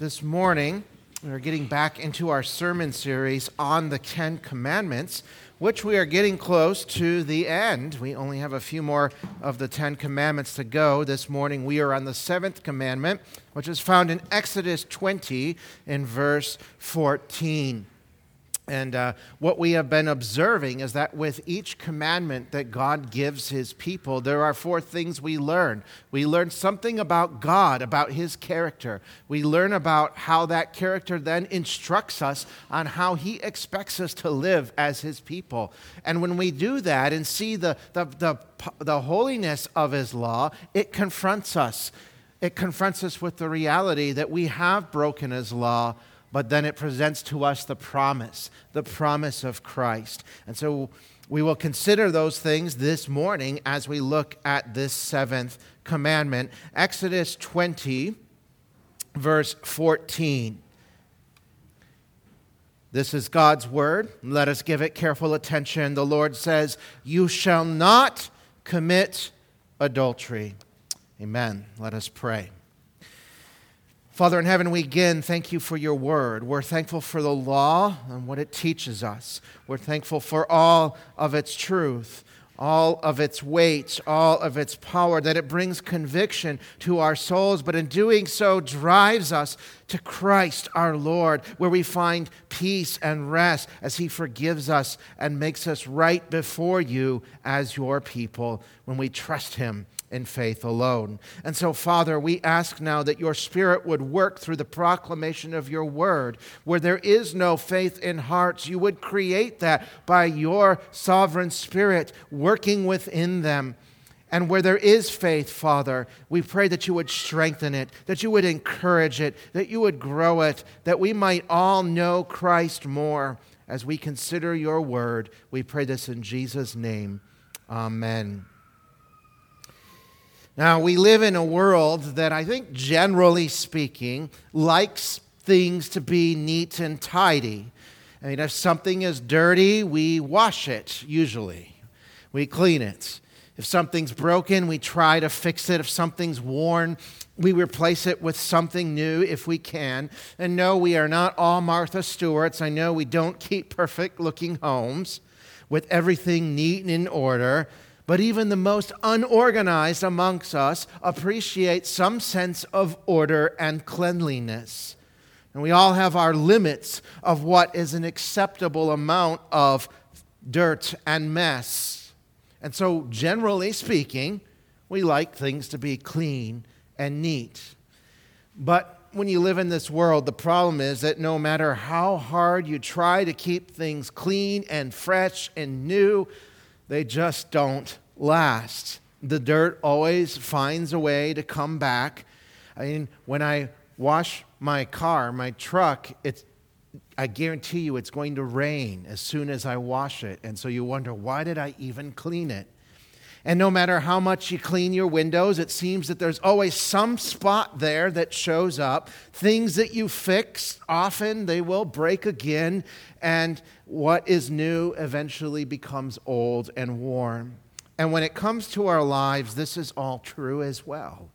This morning, we're getting back into our sermon series on the Ten Commandments, which we are getting close to the end. We only have a few more of the Ten Commandments to go. This morning, we are on the seventh commandment, which is found in Exodus 20 in verse 14. And uh, what we have been observing is that with each commandment that God gives his people, there are four things we learn. We learn something about God, about his character. We learn about how that character then instructs us on how he expects us to live as his people. And when we do that and see the, the, the, the holiness of his law, it confronts us. It confronts us with the reality that we have broken his law but then it presents to us the promise, the promise of Christ. And so we will consider those things this morning as we look at this seventh commandment. Exodus 20, verse 14. This is God's word. Let us give it careful attention. The Lord says, You shall not commit adultery. Amen. Let us pray. Father in heaven, we again thank you for your word. We're thankful for the law and what it teaches us. We're thankful for all of its truth, all of its weight, all of its power, that it brings conviction to our souls, but in doing so drives us to Christ our Lord, where we find peace and rest as He forgives us and makes us right before you as your people when we trust Him in faith alone. And so, Father, we ask now that your Spirit would work through the proclamation of your word. Where there is no faith in hearts, you would create that by your sovereign Spirit working within them. And where there is faith, Father, we pray that you would strengthen it, that you would encourage it, that you would grow it, that we might all know Christ more as we consider your word. We pray this in Jesus' name. Amen. Now, we live in a world that I think, generally speaking, likes things to be neat and tidy. I mean, if something is dirty, we wash it, usually. We clean it. If something's broken, we try to fix it. If something's worn, we replace it with something new if we can. And no, we are not all Martha Stewarts. I know we don't keep perfect looking homes with everything neat and in order. But even the most unorganized amongst us appreciate some sense of order and cleanliness. And we all have our limits of what is an acceptable amount of dirt and mess. And so, generally speaking, we like things to be clean and neat. But when you live in this world, the problem is that no matter how hard you try to keep things clean and fresh and new, they just don't last. The dirt always finds a way to come back. I mean, when I wash my car, my truck, it's I guarantee you it's going to rain as soon as I wash it. And so you wonder, why did I even clean it? And no matter how much you clean your windows, it seems that there's always some spot there that shows up. Things that you fix, often they will break again. And what is new eventually becomes old and worn. And when it comes to our lives, this is all true as well.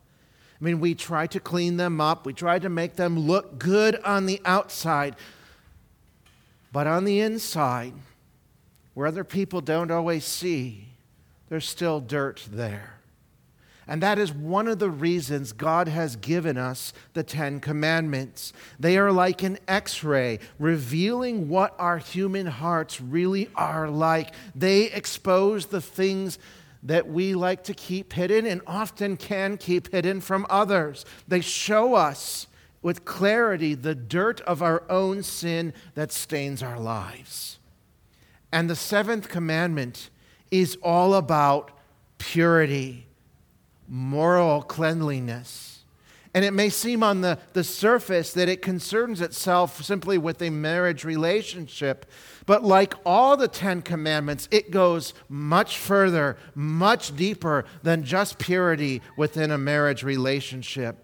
I mean, we try to clean them up, we try to make them look good on the outside, but on the inside, where other people don't always see, there's still dirt there. And that is one of the reasons God has given us the Ten Commandments. They are like an x ray, revealing what our human hearts really are like. They expose the things that we like to keep hidden and often can keep hidden from others. They show us with clarity the dirt of our own sin that stains our lives. And the seventh commandment is all about purity moral cleanliness. And it may seem on the, the surface that it concerns itself simply with a marriage relationship, but like all the Ten Commandments, it goes much further, much deeper than just purity within a marriage relationship.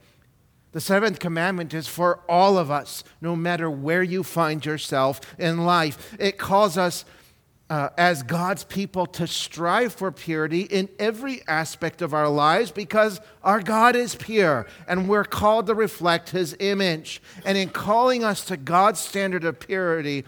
The seventh commandment is for all of us, no matter where you find yourself in life. It calls us uh, as God's people to strive for purity in every aspect of our lives because our God is pure and we're called to reflect his image. And in calling us to God's standard of purity,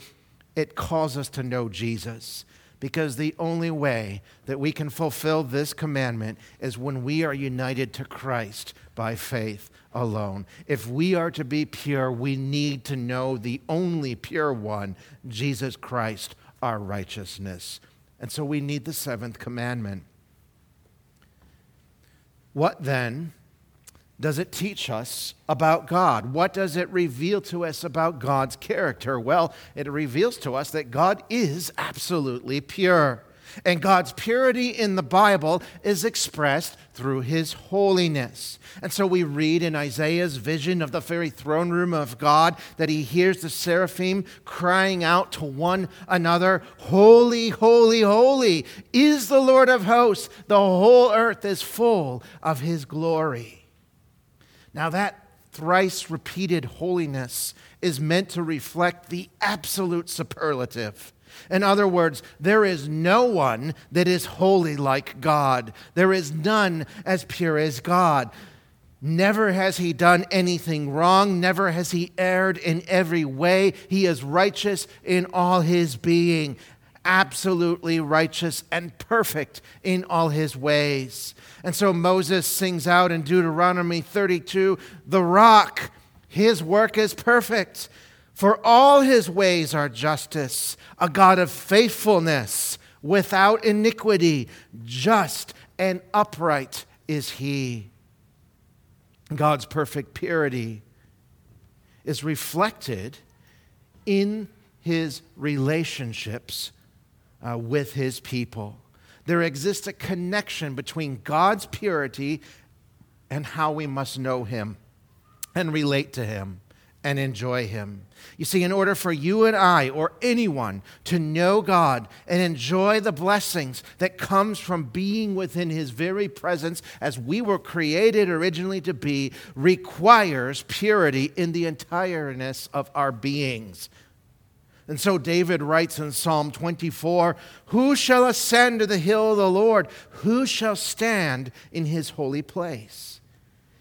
it calls us to know Jesus. Because the only way that we can fulfill this commandment is when we are united to Christ by faith alone. If we are to be pure, we need to know the only pure one, Jesus Christ our righteousness. And so we need the seventh commandment. What then does it teach us about God? What does it reveal to us about God's character? Well, it reveals to us that God is absolutely pure. And God's purity in the Bible is expressed through his holiness. And so we read in Isaiah's vision of the very throne room of God that he hears the seraphim crying out to one another, Holy, holy, holy is the Lord of hosts. The whole earth is full of his glory. Now, that thrice repeated holiness is meant to reflect the absolute superlative in other words, there is no one that is holy like God. There is none as pure as God. Never has he done anything wrong. Never has he erred in every way. He is righteous in all his being, absolutely righteous and perfect in all his ways. And so Moses sings out in Deuteronomy 32 the rock, his work is perfect. For all his ways are justice, a God of faithfulness, without iniquity, just and upright is he. God's perfect purity is reflected in his relationships uh, with his people. There exists a connection between God's purity and how we must know him and relate to him and enjoy Him. You see, in order for you and I or anyone to know God and enjoy the blessings that comes from being within His very presence as we were created originally to be, requires purity in the entireness of our beings. And so David writes in Psalm 24 Who shall ascend to the hill of the Lord? Who shall stand in his holy place?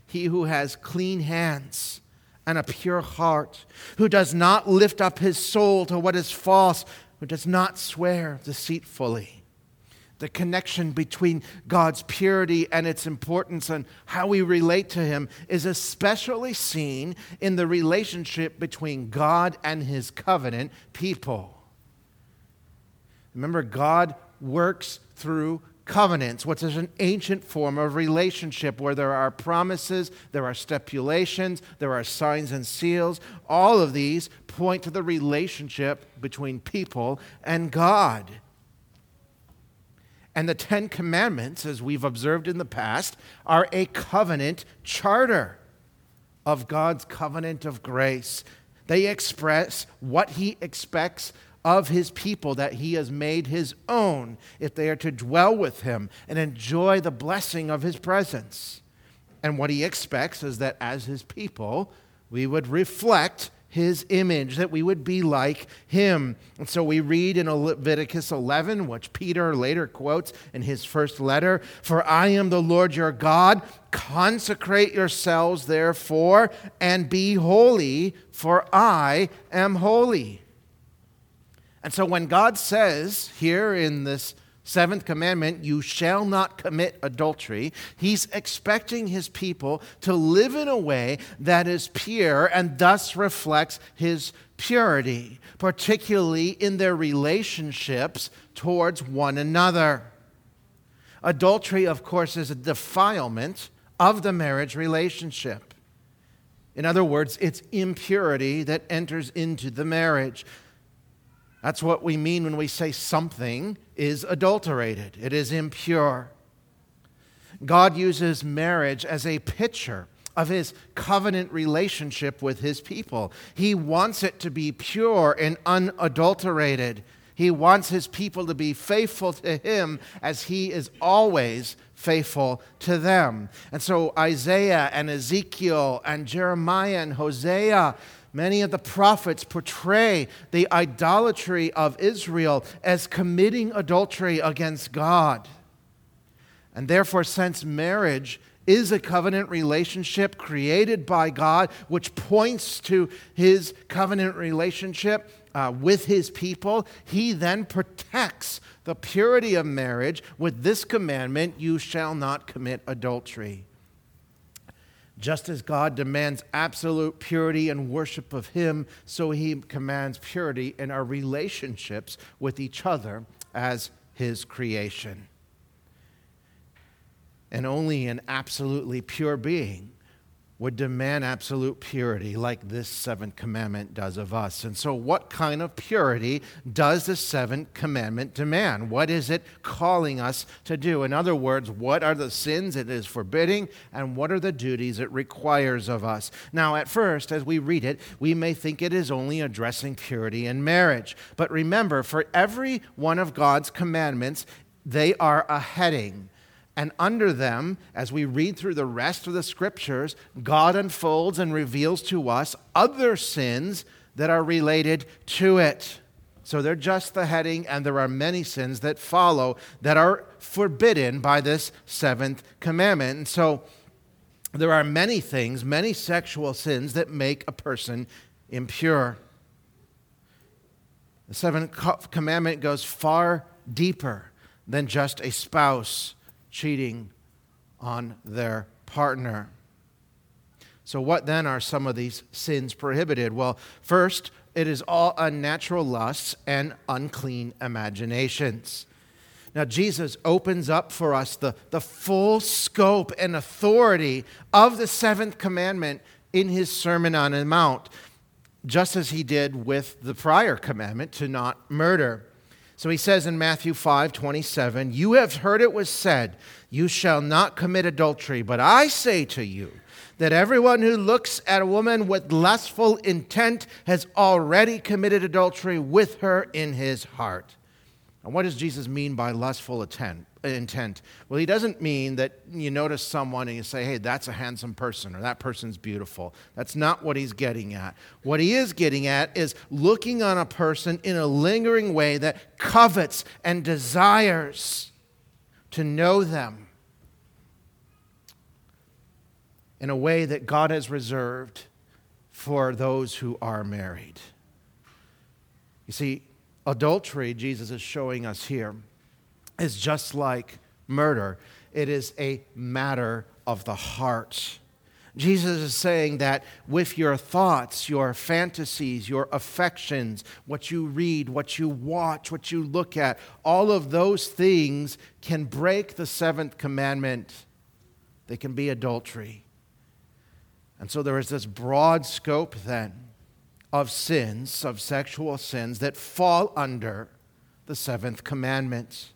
He who has clean hands and a pure heart, who does not lift up his soul to what is false, who does not swear deceitfully. The connection between God's purity and its importance and how we relate to Him is especially seen in the relationship between God and His covenant people. Remember, God works through covenants, which is an ancient form of relationship where there are promises, there are stipulations, there are signs and seals. All of these point to the relationship between people and God. And the Ten Commandments, as we've observed in the past, are a covenant charter of God's covenant of grace. They express what He expects of his people that he has made his own if they are to dwell with him and enjoy the blessing of his presence. And what he expects is that as his people, we would reflect his image, that we would be like him. And so we read in Leviticus 11, which Peter later quotes in his first letter For I am the Lord your God. Consecrate yourselves, therefore, and be holy, for I am holy. And so when God says here in this seventh commandment, you shall not commit adultery, he's expecting his people to live in a way that is pure and thus reflects his purity, particularly in their relationships towards one another. Adultery, of course, is a defilement of the marriage relationship. In other words, it's impurity that enters into the marriage. That's what we mean when we say something is adulterated, it is impure. God uses marriage as a picture of his covenant relationship with his people. He wants it to be pure and unadulterated. He wants his people to be faithful to him as he is always faithful to them. And so Isaiah and Ezekiel and Jeremiah and Hosea Many of the prophets portray the idolatry of Israel as committing adultery against God. And therefore, since marriage is a covenant relationship created by God, which points to his covenant relationship uh, with his people, he then protects the purity of marriage with this commandment you shall not commit adultery. Just as God demands absolute purity and worship of Him, so He commands purity in our relationships with each other as His creation. And only an absolutely pure being would demand absolute purity like this seventh commandment does of us. And so, what kind of purity does the seventh commandment demand? What is it calling us to do? In other words, what are the sins it is forbidding, and what are the duties it requires of us? Now, at first, as we read it, we may think it is only addressing purity in marriage. But remember, for every one of God's commandments, they are a heading. And under them, as we read through the rest of the scriptures, God unfolds and reveals to us other sins that are related to it. So they're just the heading, and there are many sins that follow that are forbidden by this seventh commandment. And so there are many things, many sexual sins that make a person impure. The seventh commandment goes far deeper than just a spouse cheating on their partner. So, what then are some of these sins prohibited? Well, first, it is all unnatural lusts and unclean imaginations. Now, Jesus opens up for us the, the full scope and authority of the seventh commandment in his Sermon on the Mount, just as he did with the prior commandment to not murder. So he says in Matthew 5 27, You have heard it was said, You shall not commit adultery. But I say to you that everyone who looks at a woman with lustful intent has already committed adultery with her in his heart. And what does Jesus mean by lustful intent? intent? Well, he doesn't mean that you notice someone and you say, hey, that's a handsome person or that person's beautiful. That's not what he's getting at. What he is getting at is looking on a person in a lingering way that covets and desires to know them in a way that God has reserved for those who are married. You see, adultery, Jesus is showing us here is just like murder, it is a matter of the heart. Jesus is saying that with your thoughts, your fantasies, your affections, what you read, what you watch, what you look at, all of those things can break the seventh commandment. They can be adultery. And so there is this broad scope then of sins, of sexual sins, that fall under the seventh commandment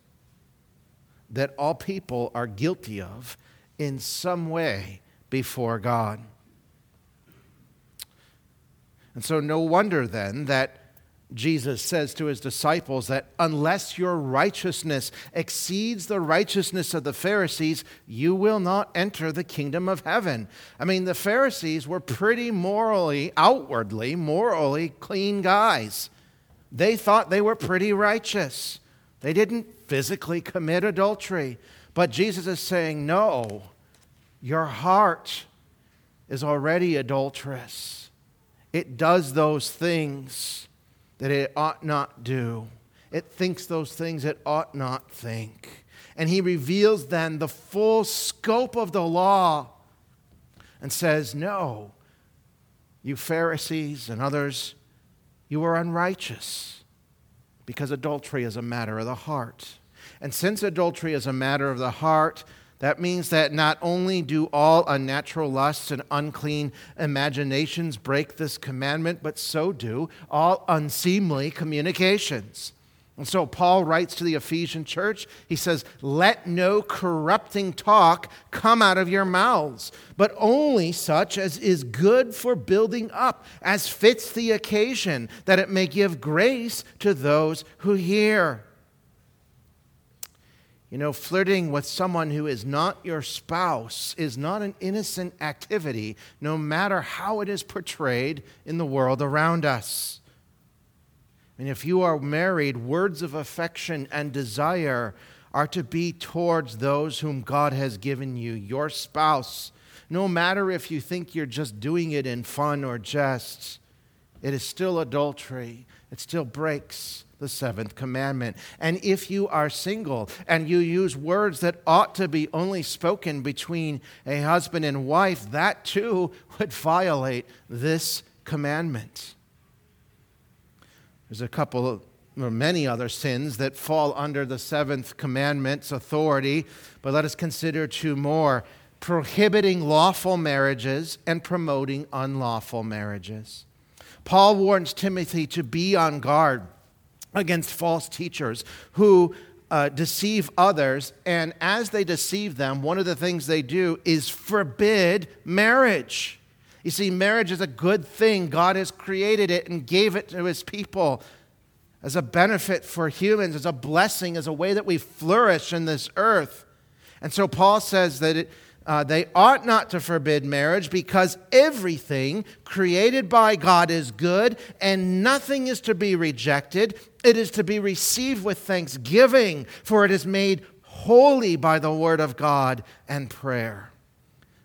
that all people are guilty of in some way before God. And so, no wonder then that Jesus says to his disciples that unless your righteousness exceeds the righteousness of the Pharisees, you will not enter the kingdom of heaven. I mean, the Pharisees were pretty morally, outwardly, morally clean guys. They thought they were pretty righteous. They didn't physically commit adultery. But Jesus is saying, no, your heart is already adulterous. It does those things that it ought not do, it thinks those things it ought not think. And he reveals then the full scope of the law and says, No, you Pharisees and others, you are unrighteous because adultery is a matter of the heart. And since adultery is a matter of the heart, that means that not only do all unnatural lusts and unclean imaginations break this commandment, but so do all unseemly communications. And so Paul writes to the Ephesian church, he says, Let no corrupting talk come out of your mouths, but only such as is good for building up, as fits the occasion, that it may give grace to those who hear. You know, flirting with someone who is not your spouse is not an innocent activity, no matter how it is portrayed in the world around us. And if you are married, words of affection and desire are to be towards those whom God has given you, your spouse. No matter if you think you're just doing it in fun or jest, it is still adultery. It still breaks the seventh commandment. And if you are single and you use words that ought to be only spoken between a husband and wife, that too would violate this commandment. There's a couple of or many other sins that fall under the seventh commandment's authority, but let us consider two more prohibiting lawful marriages and promoting unlawful marriages. Paul warns Timothy to be on guard against false teachers who uh, deceive others. And as they deceive them, one of the things they do is forbid marriage. You see, marriage is a good thing. God has created it and gave it to his people as a benefit for humans, as a blessing, as a way that we flourish in this earth. And so Paul says that it, uh, they ought not to forbid marriage because everything created by God is good and nothing is to be rejected. It is to be received with thanksgiving, for it is made holy by the word of God and prayer.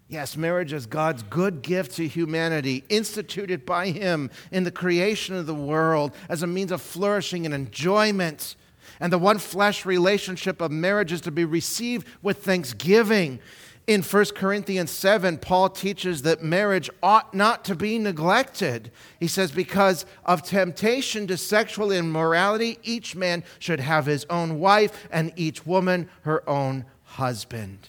Yes, marriage is God's good gift to humanity, instituted by Him in the creation of the world as a means of flourishing and enjoyment. And the one flesh relationship of marriage is to be received with thanksgiving. In 1 Corinthians 7, Paul teaches that marriage ought not to be neglected. He says, because of temptation to sexual immorality, each man should have his own wife, and each woman her own husband.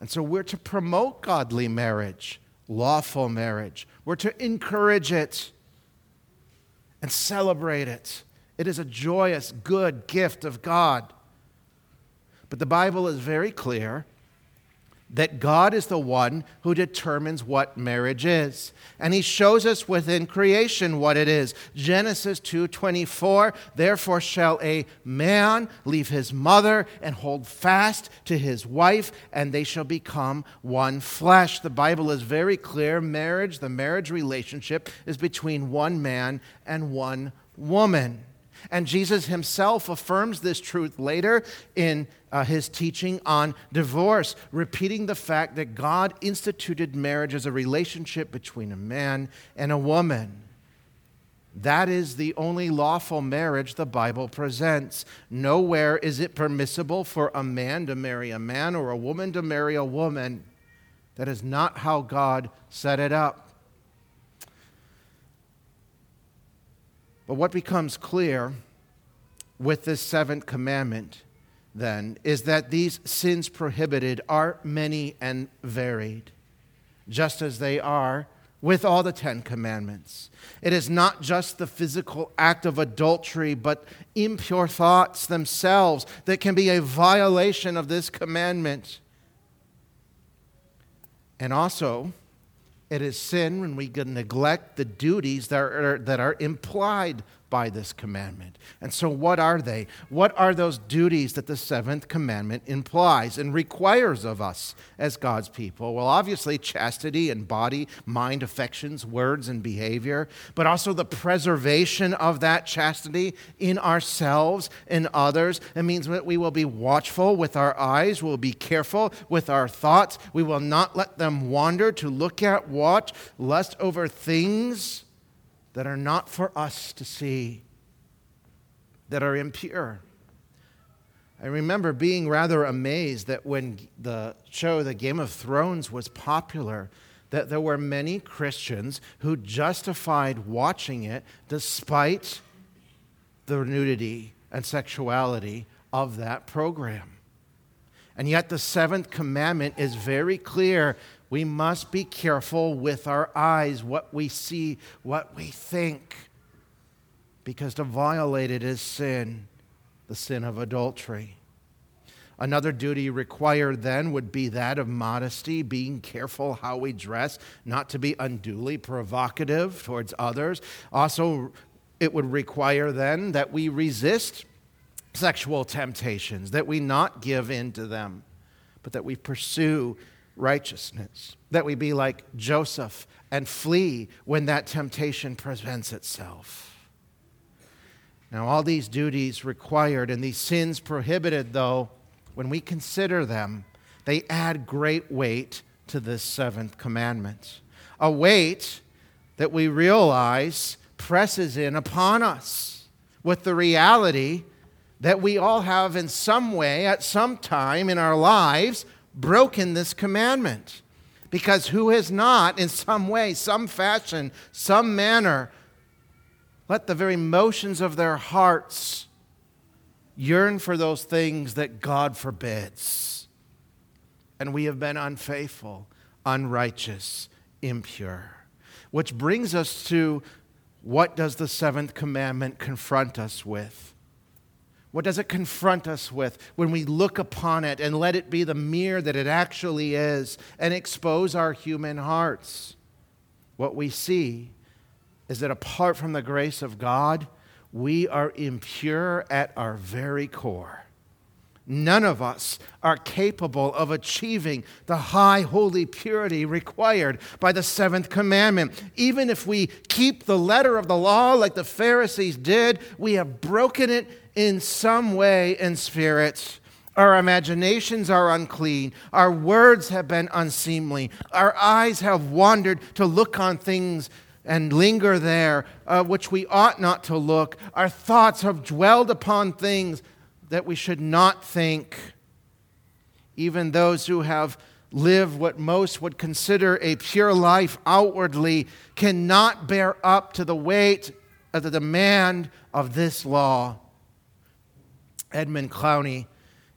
And so we're to promote godly marriage, lawful marriage. We're to encourage it and celebrate it. It is a joyous, good gift of God. But the Bible is very clear that God is the one who determines what marriage is. And he shows us within creation what it is. Genesis 2:24, therefore shall a man leave his mother and hold fast to his wife and they shall become one flesh. The Bible is very clear, marriage, the marriage relationship is between one man and one woman. And Jesus himself affirms this truth later in uh, his teaching on divorce, repeating the fact that God instituted marriage as a relationship between a man and a woman. That is the only lawful marriage the Bible presents. Nowhere is it permissible for a man to marry a man or a woman to marry a woman. That is not how God set it up. But what becomes clear with this seventh commandment, then, is that these sins prohibited are many and varied, just as they are with all the Ten Commandments. It is not just the physical act of adultery, but impure thoughts themselves that can be a violation of this commandment. And also, it is sin when we neglect the duties that are, that are implied by this commandment. And so, what are they? What are those duties that the seventh commandment implies and requires of us as God's people? Well, obviously, chastity and body, mind, affections, words, and behavior, but also the preservation of that chastity in ourselves and others. It means that we will be watchful with our eyes, we'll be careful with our thoughts, we will not let them wander to look at, watch, lust over things that are not for us to see, that are impure. I remember being rather amazed that when the show, The Game of Thrones, was popular, that there were many Christians who justified watching it despite the nudity and sexuality of that program. And yet, the seventh commandment is very clear we must be careful with our eyes, what we see, what we think, because to violate it is sin, the sin of adultery. Another duty required then would be that of modesty, being careful how we dress, not to be unduly provocative towards others. Also, it would require then that we resist sexual temptations, that we not give in to them, but that we pursue righteousness, that we be like Joseph and flee when that temptation presents itself. Now, all these duties required and these sins prohibited, though, when we consider them, they add great weight to this seventh commandment. A weight that we realize presses in upon us with the reality that we all have, in some way, at some time in our lives, broken this commandment. Because who has not, in some way, some fashion, some manner, let the very motions of their hearts yearn for those things that God forbids? And we have been unfaithful, unrighteous, impure. Which brings us to what does the seventh commandment confront us with? What does it confront us with when we look upon it and let it be the mirror that it actually is and expose our human hearts? What we see is that apart from the grace of God, we are impure at our very core. None of us are capable of achieving the high holy purity required by the seventh commandment. Even if we keep the letter of the law like the Pharisees did, we have broken it in some way in spirit. Our imaginations are unclean. Our words have been unseemly. Our eyes have wandered to look on things and linger there, uh, which we ought not to look. Our thoughts have dwelled upon things that we should not think. Even those who have lived what most would consider a pure life outwardly cannot bear up to the weight of the demand of this law. Edmund Clowney,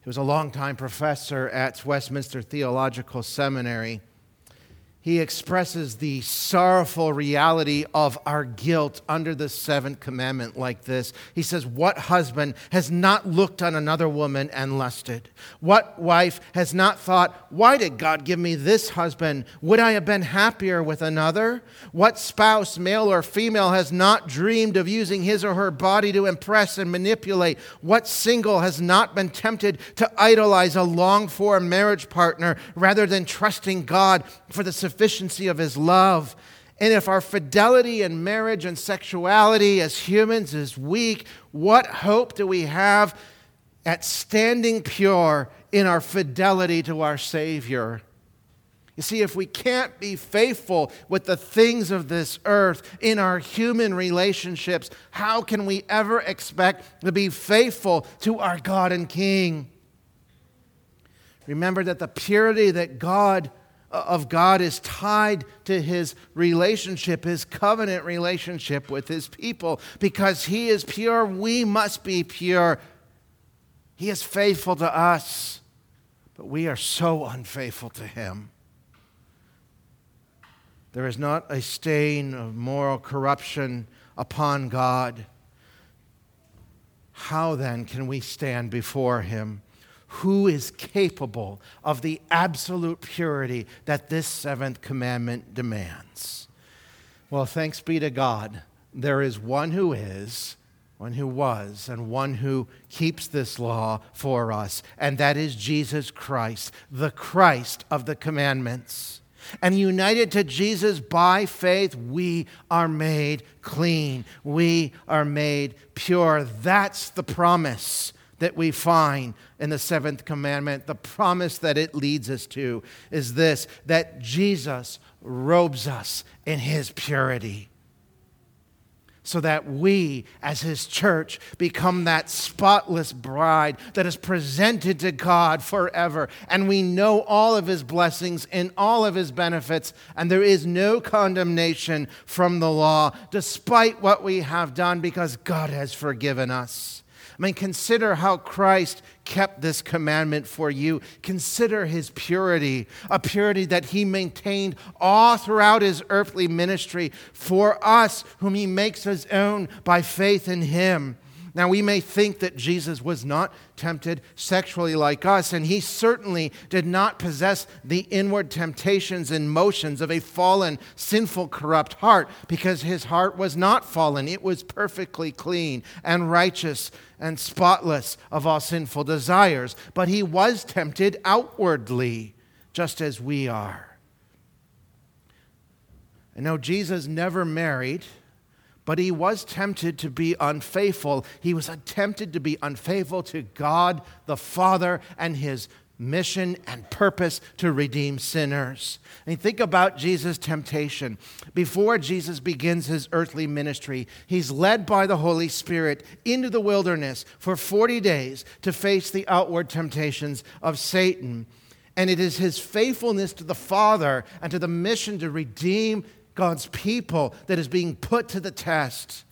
who was a longtime professor at Westminster Theological Seminary, he expresses the sorrowful reality of our guilt under the seventh commandment like this. He says, What husband has not looked on another woman and lusted? What wife has not thought, Why did God give me this husband? Would I have been happier with another? What spouse, male or female, has not dreamed of using his or her body to impress and manipulate? What single has not been tempted to idolize a longed for marriage partner rather than trusting God for the of his love. And if our fidelity in marriage and sexuality as humans is weak, what hope do we have at standing pure in our fidelity to our Savior? You see, if we can't be faithful with the things of this earth in our human relationships, how can we ever expect to be faithful to our God and King? Remember that the purity that God of God is tied to his relationship, his covenant relationship with his people. Because he is pure, we must be pure. He is faithful to us, but we are so unfaithful to him. There is not a stain of moral corruption upon God. How then can we stand before him? Who is capable of the absolute purity that this seventh commandment demands? Well, thanks be to God, there is one who is, one who was, and one who keeps this law for us, and that is Jesus Christ, the Christ of the commandments. And united to Jesus by faith, we are made clean. We are made pure. That's the promise that we find in the seventh commandment, the promise that it leads us to is this that Jesus robes us in his purity. So that we, as his church, become that spotless bride that is presented to God forever. And we know all of his blessings and all of his benefits, and there is no condemnation from the law, despite what we have done, because God has forgiven us. I mean, consider how Christ kept this commandment for you. Consider his purity, a purity that he maintained all throughout his earthly ministry for us, whom he makes his own by faith in him. Now, we may think that Jesus was not tempted sexually like us, and he certainly did not possess the inward temptations and motions of a fallen, sinful, corrupt heart, because his heart was not fallen. It was perfectly clean and righteous and spotless of all sinful desires. But he was tempted outwardly, just as we are. And no, Jesus never married but he was tempted to be unfaithful. He was tempted to be unfaithful to God the Father and his mission and purpose to redeem sinners. And think about Jesus' temptation. Before Jesus begins his earthly ministry, he's led by the Holy Spirit into the wilderness for 40 days to face the outward temptations of Satan. And it is his faithfulness to the Father and to the mission to redeem God's people that is being put to the test.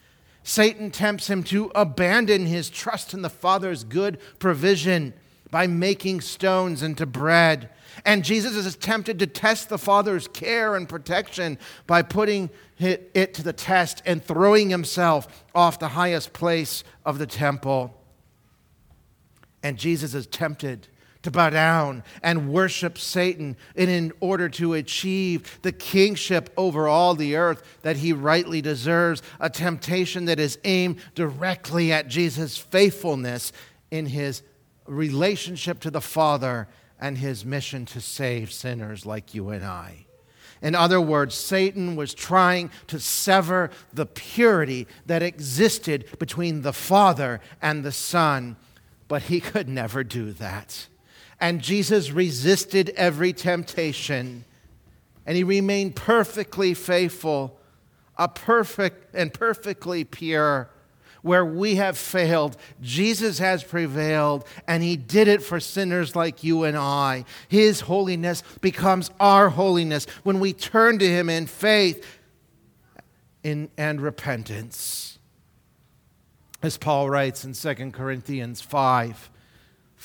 Satan tempts him to abandon his trust in the Father's good provision by making stones into bread. And Jesus is tempted to test the Father's care and protection by putting it to the test and throwing himself off the highest place of the temple. And Jesus is tempted to bow down and worship Satan and in order to achieve the kingship over all the earth that he rightly deserves, a temptation that is aimed directly at Jesus' faithfulness in his relationship to the Father and his mission to save sinners like you and I. In other words, Satan was trying to sever the purity that existed between the Father and the Son, but he could never do that. And Jesus resisted every temptation, and he remained perfectly faithful, a perfect and perfectly pure. Where we have failed, Jesus has prevailed, and he did it for sinners like you and I. His holiness becomes our holiness when we turn to him in faith in, and repentance. As Paul writes in 2 Corinthians 5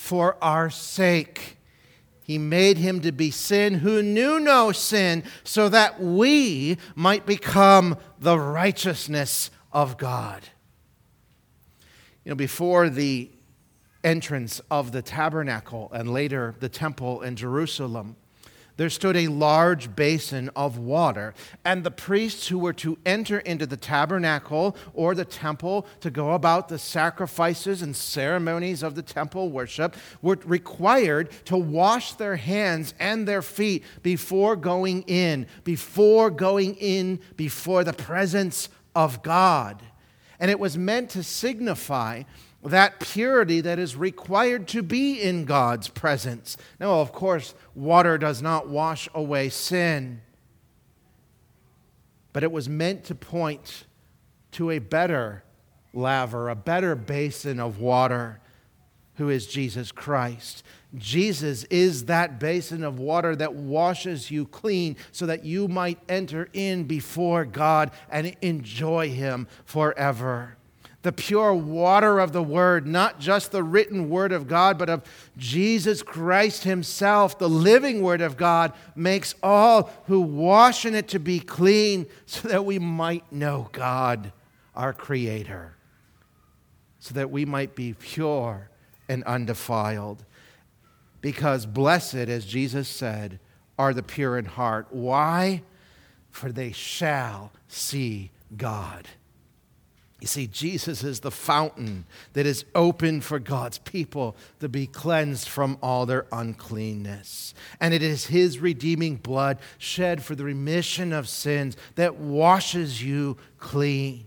for our sake. He made him to be sin who knew no sin, so that we might become the righteousness of God. You know, before the entrance of the tabernacle and later the temple in Jerusalem, there stood a large basin of water, and the priests who were to enter into the tabernacle or the temple to go about the sacrifices and ceremonies of the temple worship were required to wash their hands and their feet before going in, before going in before the presence of God. And it was meant to signify that purity that is required to be in God's presence. Now, of course, water does not wash away sin, but it was meant to point to a better laver, a better basin of water, who is Jesus Christ. Jesus is that basin of water that washes you clean so that you might enter in before God and enjoy Him forever the pure water of the Word, not just the written Word of God, but of Jesus Christ Himself, the living Word of God, makes all who wash in it to be clean so that we might know God, our Creator, so that we might be pure and undefiled. Because blessed, as Jesus said, are the pure in heart. Why? For they shall see God. You see, Jesus is the fountain that is open for God's people to be cleansed from all their uncleanness. And it is His redeeming blood shed for the remission of sins that washes you clean.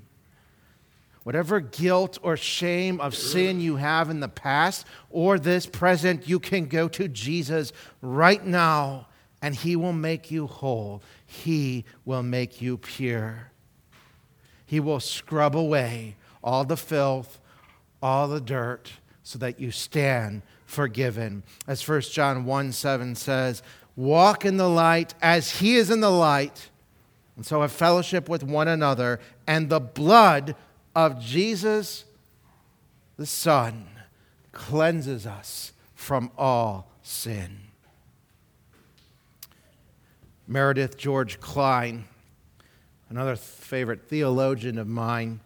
Whatever guilt or shame of sin you have in the past or this present, you can go to Jesus right now and He will make you whole. He will make you pure. He will scrub away all the filth, all the dirt, so that you stand forgiven. As 1 John 1 7 says, Walk in the light as he is in the light, and so have fellowship with one another, and the blood of Jesus, the Son, cleanses us from all sin. Meredith George Kline another favorite theologian of mine,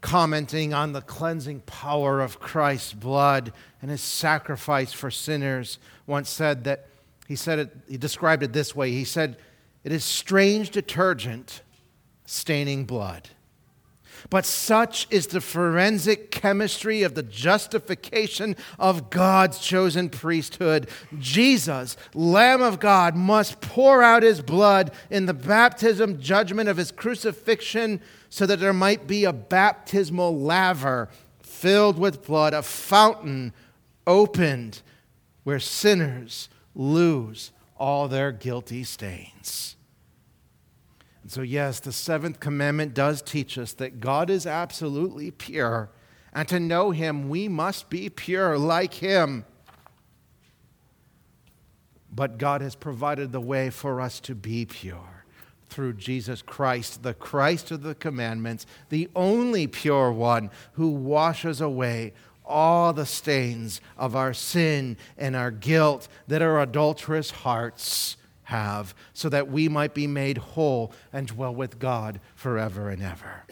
commenting on the cleansing power of Christ's blood and his sacrifice for sinners, once said that he said it, he described it this way. He said, It is strange detergent staining blood. But such is the forensic chemistry of the justification of God's chosen priesthood. Jesus, Lamb of God, must pour out his blood in the baptism judgment of his crucifixion so that there might be a baptismal laver filled with blood, a fountain opened where sinners lose all their guilty stains. And so, yes, the seventh commandment does teach us that God is absolutely pure, and to know Him, we must be pure like Him. But God has provided the way for us to be pure through Jesus Christ, the Christ of the commandments, the only pure one who washes away all the stains of our sin and our guilt that our adulterous hearts have, so that we might be made whole and dwell with God forever and ever.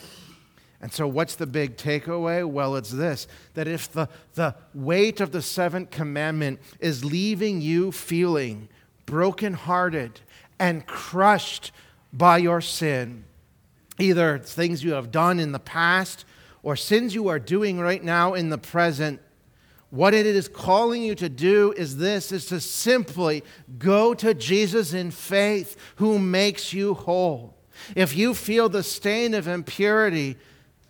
And so, what's the big takeaway? Well, it's this that if the, the weight of the seventh commandment is leaving you feeling brokenhearted and crushed by your sin, either things you have done in the past or sins you are doing right now in the present, what it is calling you to do is this is to simply go to Jesus in faith who makes you whole. If you feel the stain of impurity,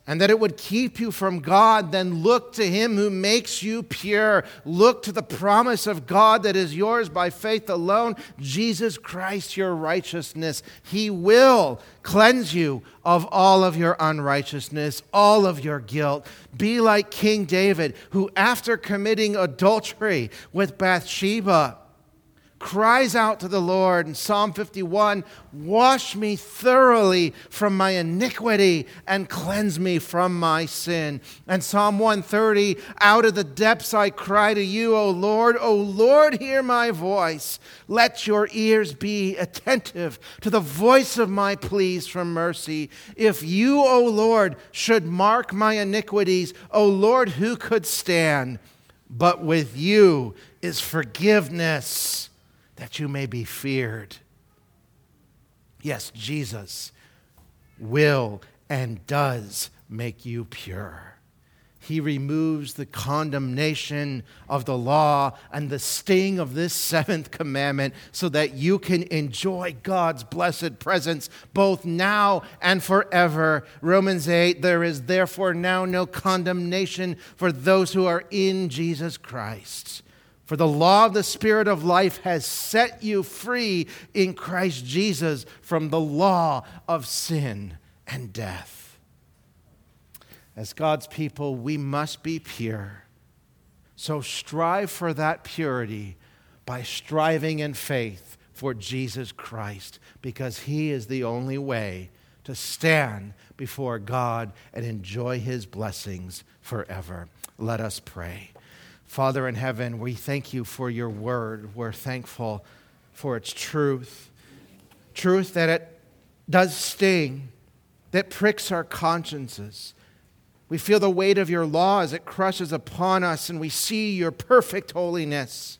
and that it would keep you from God, then look to Him who makes you pure. Look to the promise of God that is yours by faith alone, Jesus Christ, your righteousness. He will cleanse you of all of your unrighteousness, all of your guilt. Be like King David, who, after committing adultery with Bathsheba, cries out to the Lord in Psalm 51 Wash me thoroughly from my iniquity and cleanse me from my sin. And Psalm 130 Out of the depths I cry to you, O Lord. O Lord, hear my voice. Let your ears be attentive to the voice of my pleas for mercy. If you, O Lord, should mark my iniquities, O Lord, who could stand? But with you is forgiveness that you may be feared. Yes, Jesus will and does make you pure. He removes the condemnation of the law and the sting of this seventh commandment so that you can enjoy God's blessed presence both now and forever. Romans 8 there is therefore now no condemnation for those who are in Jesus Christ. For the law of the Spirit of life has set you free in Christ Jesus from the law of sin and death. As God's people, we must be pure. So strive for that purity by striving in faith for Jesus Christ, because He is the only way to stand before God and enjoy His blessings forever. Let us pray. Father in heaven, we thank you for your word. We're thankful for its truth. Truth that it does sting, that pricks our consciences. We feel the weight of your law as it crushes upon us, and we see your perfect holiness.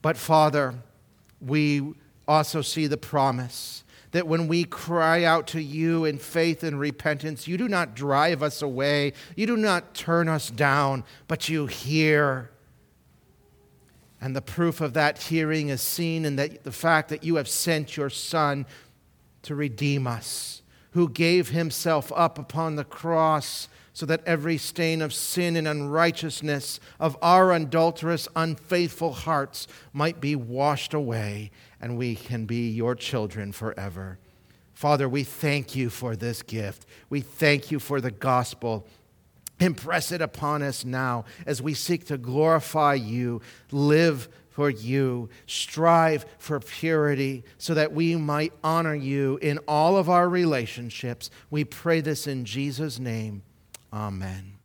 But, Father, we also see the promise that when we cry out to you in faith and repentance, you do not drive us away, you do not turn us down, but you hear. And the proof of that hearing is seen in that, the fact that you have sent your Son to redeem us, who gave himself up upon the cross so that every stain of sin and unrighteousness of our adulterous, unfaithful hearts might be washed away and we can be your children forever. Father, we thank you for this gift. We thank you for the gospel. Impress it upon us now as we seek to glorify you, live for you, strive for purity, so that we might honor you in all of our relationships. We pray this in Jesus' name. Amen.